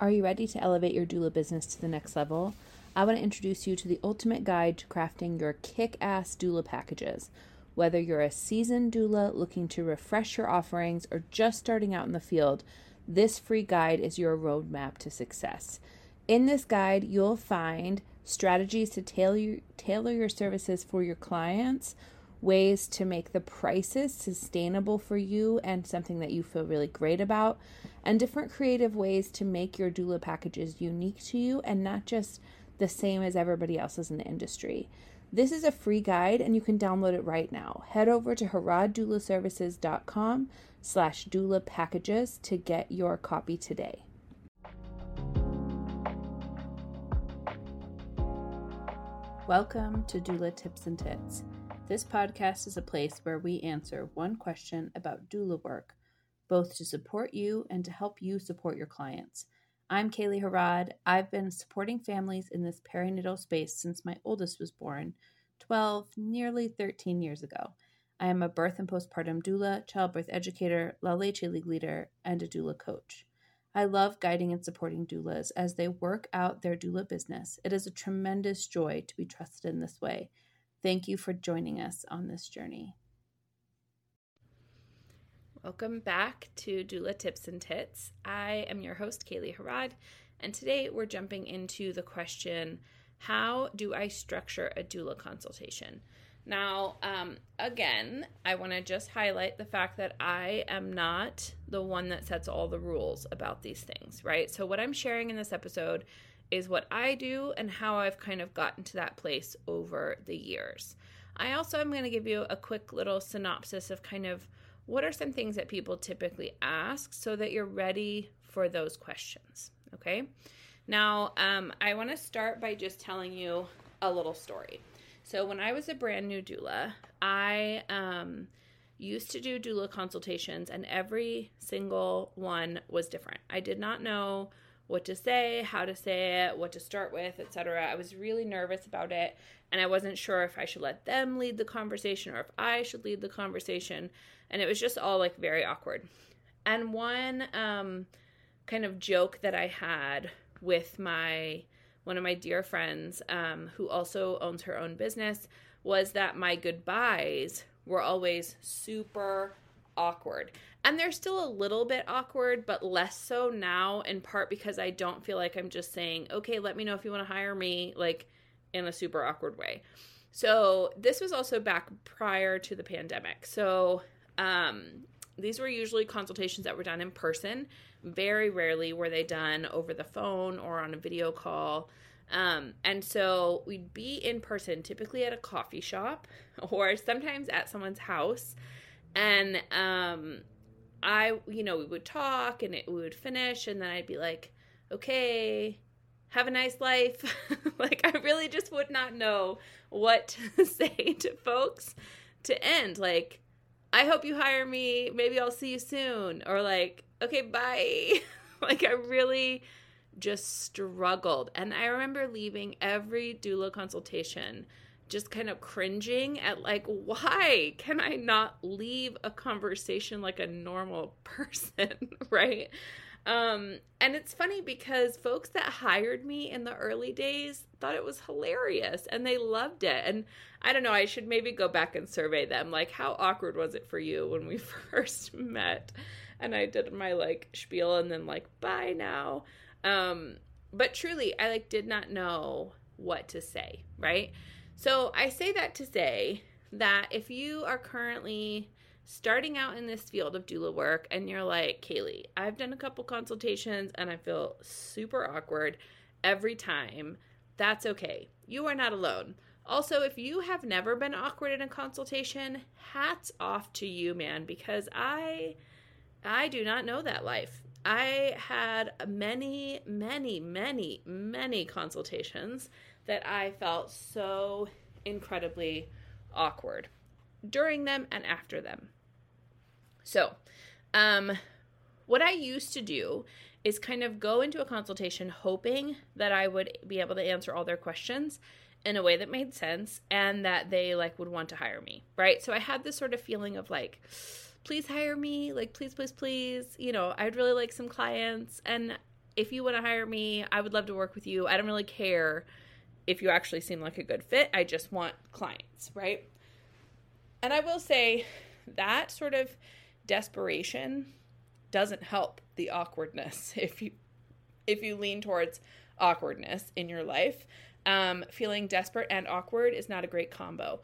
Are you ready to elevate your doula business to the next level? I want to introduce you to the ultimate guide to crafting your kick ass doula packages. Whether you're a seasoned doula looking to refresh your offerings or just starting out in the field, this free guide is your roadmap to success. In this guide, you'll find strategies to tailor, tailor your services for your clients, ways to make the prices sustainable for you and something that you feel really great about, and different creative ways to make your doula packages unique to you and not just the same as everybody else's in the industry. This is a free guide and you can download it right now. Head over to harroddoulaservices.com slash doula packages to get your copy today. Welcome to Doula Tips and Tits. This podcast is a place where we answer one question about doula work, both to support you and to help you support your clients. I'm Kaely Harrod. I've been supporting families in this perinatal space since my oldest was born 12, nearly 13 years ago. I am a birth and postpartum doula, childbirth educator, La Leche League leader, and a doula coach. I love guiding and supporting doulas as they work out their doula business. It is a tremendous joy to be trusted in this way. Thank you for joining us on this journey. Welcome back to Doula Tips and Tits. I am your host, Kaely Harrod, and today we're jumping into the question How do I structure a doula consultation? Now, um, again, I want to just highlight the fact that I am not the one that sets all the rules about these things, right? So, what I'm sharing in this episode is what I do and how I've kind of gotten to that place over the years. I also am going to give you a quick little synopsis of kind of what are some things that people typically ask so that you're ready for those questions. Okay. Now, um, I want to start by just telling you a little story. So, when I was a brand new doula, I um, used to do doula consultations, and every single one was different. I did not know what to say, how to say it, what to start with, etc. I was really nervous about it and I wasn't sure if I should let them lead the conversation or if I should lead the conversation and it was just all like very awkward. And one um kind of joke that I had with my one of my dear friends um who also owns her own business was that my goodbyes were always super awkward. And they're still a little bit awkward, but less so now, in part because I don't feel like I'm just saying, okay, let me know if you want to hire me, like in a super awkward way. So this was also back prior to the pandemic. So um, these were usually consultations that were done in person. Very rarely were they done over the phone or on a video call. Um, and so we'd be in person, typically at a coffee shop or sometimes at someone's house. And um, I, you know, we would talk and it we would finish, and then I'd be like, okay, have a nice life. like, I really just would not know what to say to folks to end. Like, I hope you hire me. Maybe I'll see you soon. Or, like, okay, bye. like, I really just struggled. And I remember leaving every doula consultation just kind of cringing at like why can i not leave a conversation like a normal person right? Um and it's funny because folks that hired me in the early days thought it was hilarious and they loved it. And i don't know i should maybe go back and survey them like how awkward was it for you when we first met? And i did my like spiel and then like bye now. Um but truly i like did not know what to say right so I say that to say that if you are currently starting out in this field of doula work and you're like, Kaely, I've done a couple consultations and I feel super awkward every time, that's okay. You are not alone. Also, if you have never been awkward in a consultation, hats off to you, man, because I I do not know that life. I had many, many, many, many consultations that I felt so incredibly awkward during them and after them. So, um, what I used to do is kind of go into a consultation hoping that I would be able to answer all their questions in a way that made sense and that they like would want to hire me, right? So I had this sort of feeling of like please hire me, like please please please, you know, I'd really like some clients and if you want to hire me, I would love to work with you. I don't really care if you actually seem like a good fit. I just want clients, right? And I will say that sort of desperation doesn't help the awkwardness if you if you lean towards awkwardness in your life. Um, feeling desperate and awkward is not a great combo.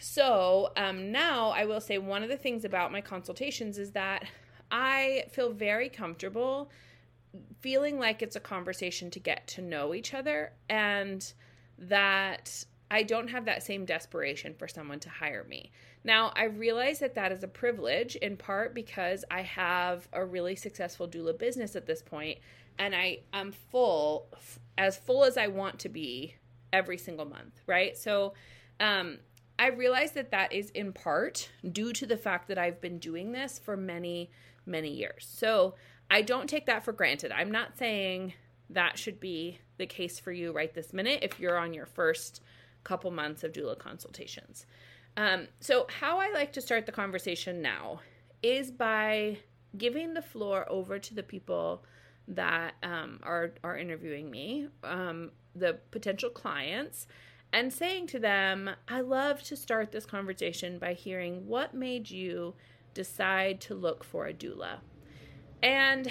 So um, now I will say one of the things about my consultations is that I feel very comfortable feeling like it's a conversation to get to know each other and that I don't have that same desperation for someone to hire me. Now, I realize that that is a privilege in part because I have a really successful doula business at this point and I am full as full as I want to be every single month, right? So, um I realize that that is in part due to the fact that I've been doing this for many, many years. So I don't take that for granted. I'm not saying that should be the case for you right this minute if you're on your first couple months of doula consultations. Um, so, how I like to start the conversation now is by giving the floor over to the people that um, are are interviewing me, um, the potential clients, and saying to them, I love to start this conversation by hearing what made you decide to look for a doula. And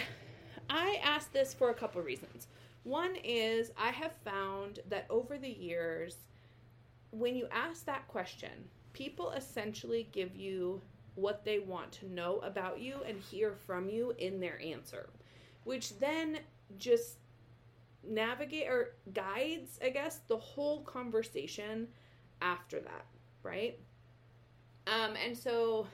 I ask this for a couple reasons. One is I have found that over the years, when you ask that question, people essentially give you what they want to know about you and hear from you in their answer, which then just navigate or guides, I guess, the whole conversation after that, right? Um, and so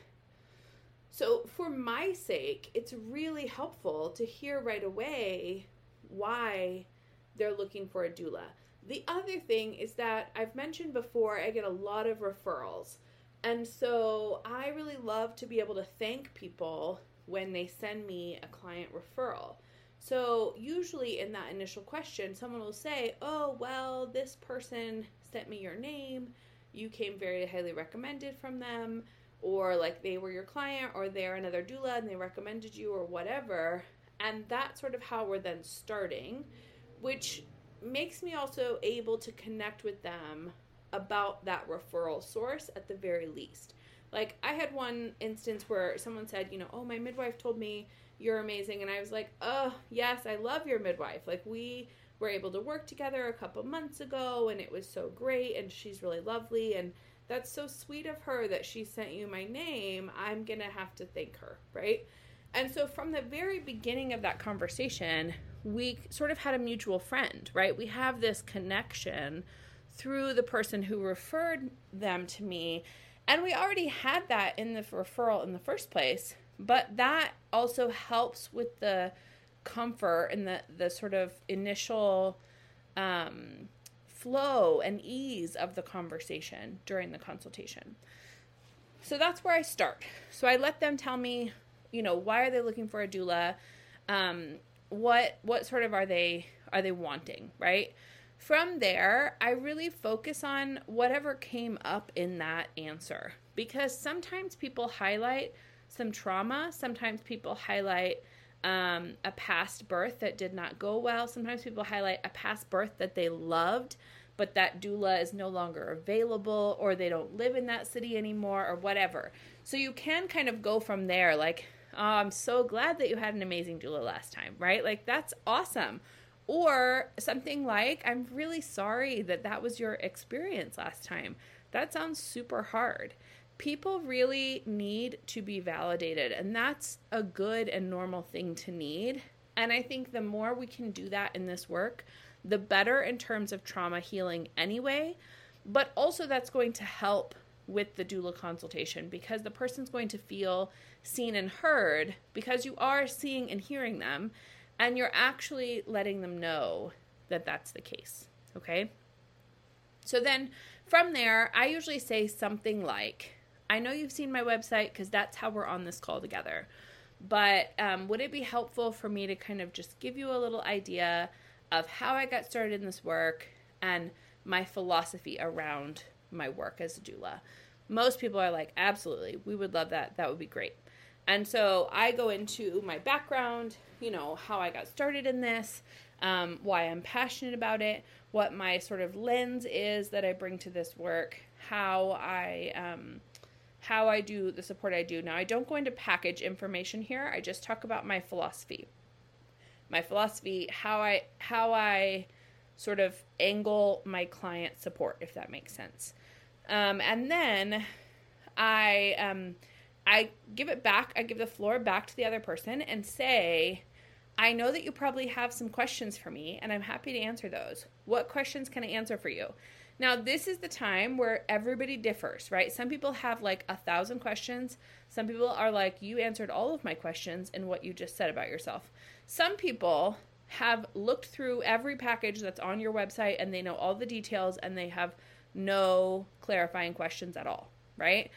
so for my sake, it's really helpful to hear right away why they're looking for a doula. The other thing is that I've mentioned before, I get a lot of referrals. And so I really love to be able to thank people when they send me a client referral. So, usually in that initial question, someone will say, Oh, well, this person sent me your name. You came very highly recommended from them, or like they were your client, or they're another doula and they recommended you, or whatever. And that's sort of how we're then starting, which makes me also able to connect with them about that referral source at the very least. Like, I had one instance where someone said, you know, oh, my midwife told me you're amazing. And I was like, oh, yes, I love your midwife. Like, we were able to work together a couple months ago and it was so great. And she's really lovely. And that's so sweet of her that she sent you my name. I'm going to have to thank her, right? And so from the very beginning of that conversation, we sort of had a mutual friend, right? We have this connection through the person who referred them to me. And we already had that in the referral in the first place but that also helps with the comfort and the the sort of initial um, flow and ease of the conversation during the consultation. So that's where I start. So I let them tell me, you know, why are they looking for a doula? Um, what what sort of are they are they wanting, right? From there, I really focus on whatever came up in that answer because sometimes people highlight some trauma. Sometimes people highlight um, a past birth that did not go well. Sometimes people highlight a past birth that they loved, but that doula is no longer available or they don't live in that city anymore or whatever. So you can kind of go from there, like, oh, I'm so glad that you had an amazing doula last time, right? Like, that's awesome. Or something like, I'm really sorry that that was your experience last time. That sounds super hard people really need to be validated, and that's a good and normal thing to need. And I think the more we can do that in this work, the better in terms of trauma healing anyway. But also, that's going to help with the doula consultation because the person's going to feel seen and heard because you are seeing and hearing them and you're actually letting them know that that's the case. Okay. So then from there, I usually say something like, I know you've seen my website because that's how we're on this call together. But um, would it be helpful for me to kind of just give you a little idea of how I got started in this work and my philosophy around my work as a doula? Most people are like, absolutely, we would love that. That would be great. And so I go into my background, you know, how I got started in this, um, why I'm passionate about it, what my sort of lens is that I bring to this work, how I um, how I do the support I do. Now I don't go into package information here. I just talk about my philosophy. My philosophy, how I how I sort of angle my client support, if that makes sense. Um, and then I um, I give it back. I give the floor back to the other person and say, I know that you probably have some questions for me, and I'm happy to answer those. What questions can I answer for you? Now, this is the time where everybody differs, right? Some people have like a thousand questions. Some people are like, you answered all of my questions in what you just said about yourself. Some people have looked through every package that's on your website and they know all the details and they have no clarifying questions at all, right?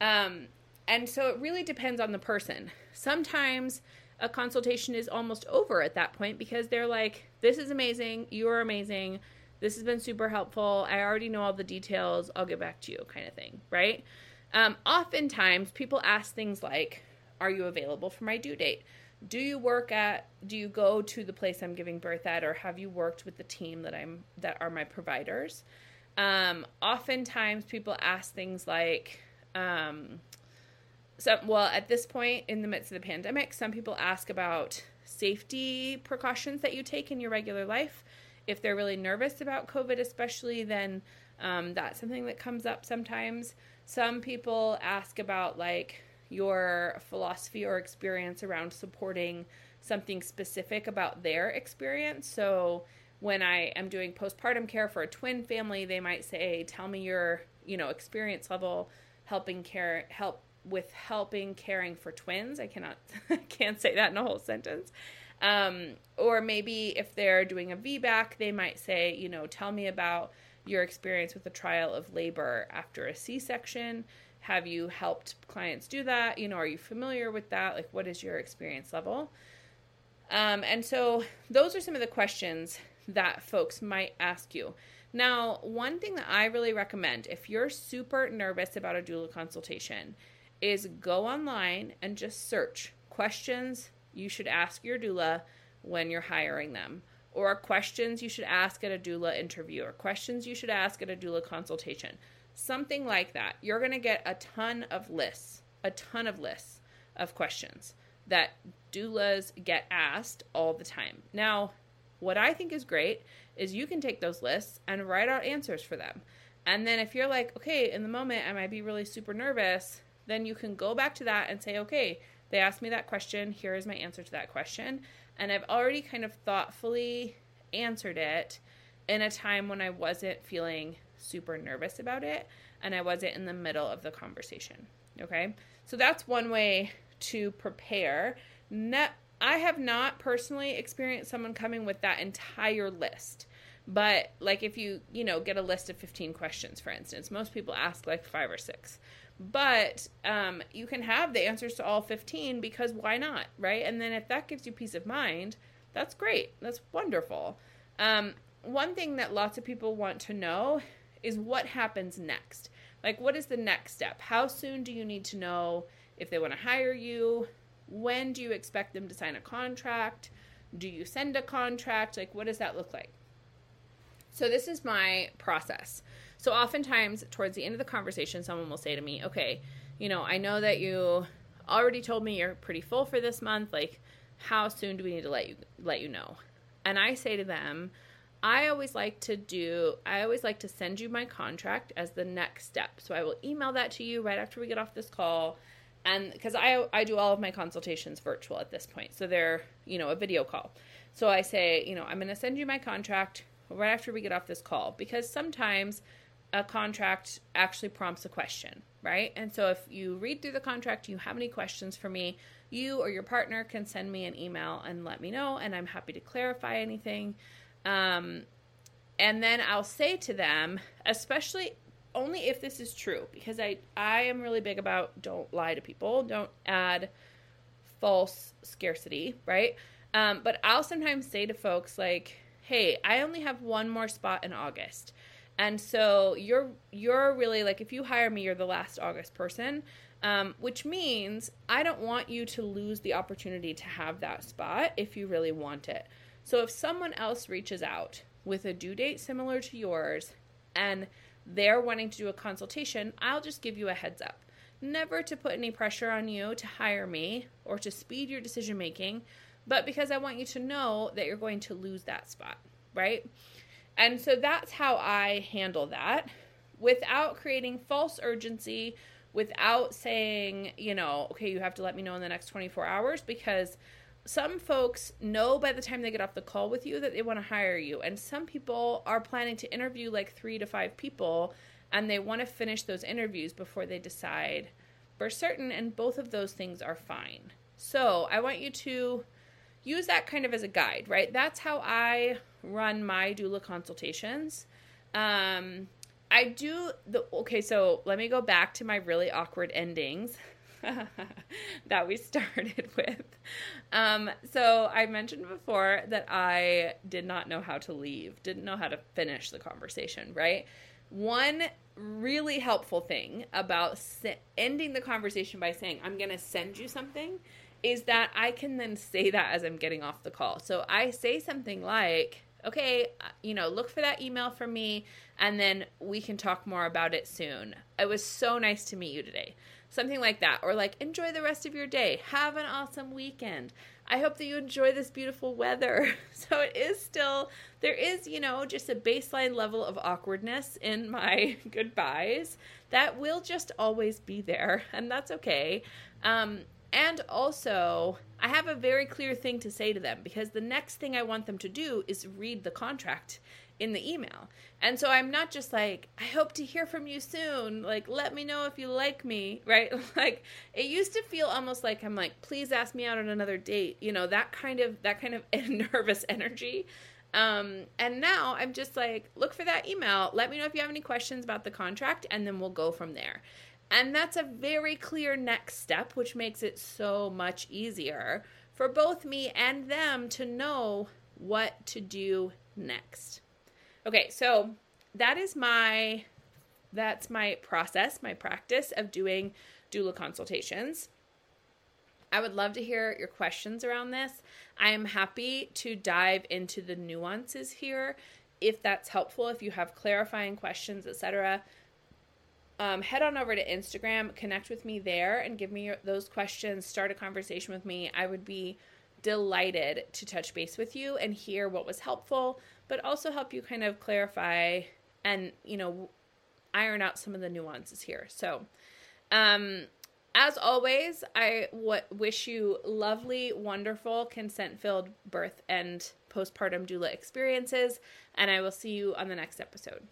Um, and so it really depends on the person. Sometimes a consultation is almost over at that point because they're like, this is amazing, you are amazing, this has been super helpful, I already know all the details, I'll get back to you, kind of thing, right? Um, oftentimes, people ask things like, are you available for my due date? Do you work at do you go to the place I'm giving birth at or have you worked with the team that I'm that are my providers? Um, oftentimes people ask things like um, so well at this point in the midst of the pandemic some people ask about safety precautions that you take in your regular life if they're really nervous about covid especially then um, that's something that comes up sometimes some people ask about like your philosophy or experience around supporting something specific about their experience so when i am doing postpartum care for a twin family they might say tell me your you know experience level helping care help with helping caring for twins. I cannot can't say that in a whole sentence. Um, or maybe if they're doing a VBAC, they might say, you know, tell me about your experience with the trial of labor after a C-section. Have you helped clients do that? You know, are you familiar with that? Like, what is your experience level? Um, and so, those are some of the questions that folks might ask you. Now, one thing that I really recommend if you're super nervous about a doula consultation is go online and just search questions you should ask your doula when you're hiring them, or questions you should ask at a doula interview, or questions you should ask at a doula consultation. Something like that. You're going to get a ton of lists, a ton of lists of questions that doulas get asked all the time. Now, what I think is great is you can take those lists and write out answers for them. And then if you're like, okay, in the moment I might be really super nervous, then you can go back to that and say, okay, they asked me that question. Here is my answer to that question. And I've already kind of thoughtfully answered it in a time when I wasn't feeling super nervous about it and I wasn't in the middle of the conversation. Okay. So that's one way to prepare. Ne- I have not personally experienced someone coming with that entire list. But like if you, you know, get a list of 15 questions for instance, most people ask like 5 or 6. But um, you can have the answers to all 15 because why not, right? And then if that gives you peace of mind, that's great. That's wonderful. Um, one thing that lots of people want to know is what happens next. Like, what is the next step? How soon do you need to know if they want to hire you? When do you expect them to sign a contract? Do you send a contract? Like, what does that look like? So, this is my process. So oftentimes towards the end of the conversation, someone will say to me, okay, you know, I know that you already told me you're pretty full for this month. Like, how soon do we need to let you let you know? And I say to them, I always like to do I always like to send you my contract as the next step. So I will email that to you right after we get off this call. And because I I do all of my consultations virtual at this point. So they're, you know, a video call. So I say, you know, I'm going to send you my contract right after we get off this call because sometimes a contract actually prompts a question, right? And so if you read through the contract, you have any questions for me, you or your partner can send me an email and let me know, and I'm happy to clarify anything. Um, and then I'll say to them, especially only if this is true, because I I am really big about don't lie to people, don't add false scarcity, right? Um, but I'll sometimes say to folks like, "Hey, I only have one more spot in August." And so you're you're really like if you hire me, you're the last August person. Um, which means I don't want you to lose the opportunity to have that spot if you really want it. So if someone else reaches out with a due date similar to yours and they're wanting to do a consultation, I'll just give you a heads up. Never to put any pressure on you to hire me or to speed your decision making, but because I want you to know that you're going to lose that spot, right? And so that's how I handle that without creating false urgency, without saying, you know, okay, you have to let me know in the next 24 hours because some folks know by the time they get off the call with you that they want to hire you. And some people are planning to interview like three to five people and they want to finish those interviews before they decide for certain. And both of those things are fine. So I want you to use that kind of as a guide, right? That's how I run my doula consultations. Um, I do the okay, so let me go back to my really awkward endings that we started with. Um, so I mentioned before that I did not know how to leave, didn't know how to finish the conversation, right? One really helpful thing about ending the conversation by saying, I'm going to send you something is that I can then say that as I'm getting off the call. So I say something like, okay, uh, you know, look for that email from me and then we can talk more about it soon. It was so nice to meet you today. Something like that. Or like, enjoy the rest of your day. Have an awesome weekend. I hope that you enjoy this beautiful weather. So it is still, there is, you know, just a baseline level of awkwardness in my goodbyes that will just always be there. And that's okay. Um, and also, I have a very clear thing to say to them because the next thing I want them to do is read the contract in the email. And so I'm not just like, I hope to hear from you soon. Like, let me know if you like me, right? Like, it used to feel almost like I'm like, please ask me out on another date. You know, that kind of that kind of nervous energy. Um, and now I'm just like, look for that email. Let me know if you have any questions about the contract, and then we'll go from there. And that's a very clear next step, which makes it so much easier for both me and them to know what to do next. Okay, so that is my that's my process, my practice of doing doula consultations. I would love to hear your questions around this. I am happy to dive into the nuances here if that's helpful, if you have clarifying questions, etc um, head on over to Instagram, connect with me there, and give me your, those questions. Start a conversation with me. I would be delighted to touch base with you and hear what was helpful, but also help you kind of clarify and you know iron out some of the nuances here. So, um, as always, I w- wish you lovely, wonderful, consent filled birth and postpartum doula experiences, and I will see you on the next episode.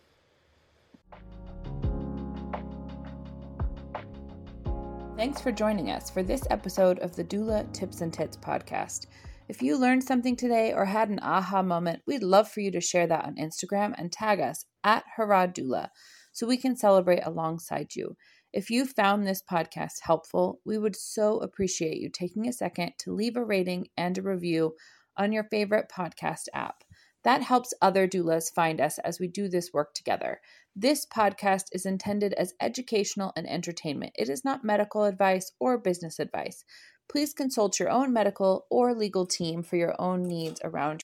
Thanks for joining us for this episode of the Doula Tips and Tits podcast. If you learned something today or had an aha moment, we'd love for you to share that on Instagram and tag us at Harrod Doula so we can celebrate alongside you. If you found this podcast helpful, we would so appreciate you taking a second to leave a rating and a review on your favorite podcast app. That helps other doulas find us as we do this work together. This podcast is intended as educational and entertainment. It is not medical advice or business advice. Please consult your own medical or legal team for your own needs around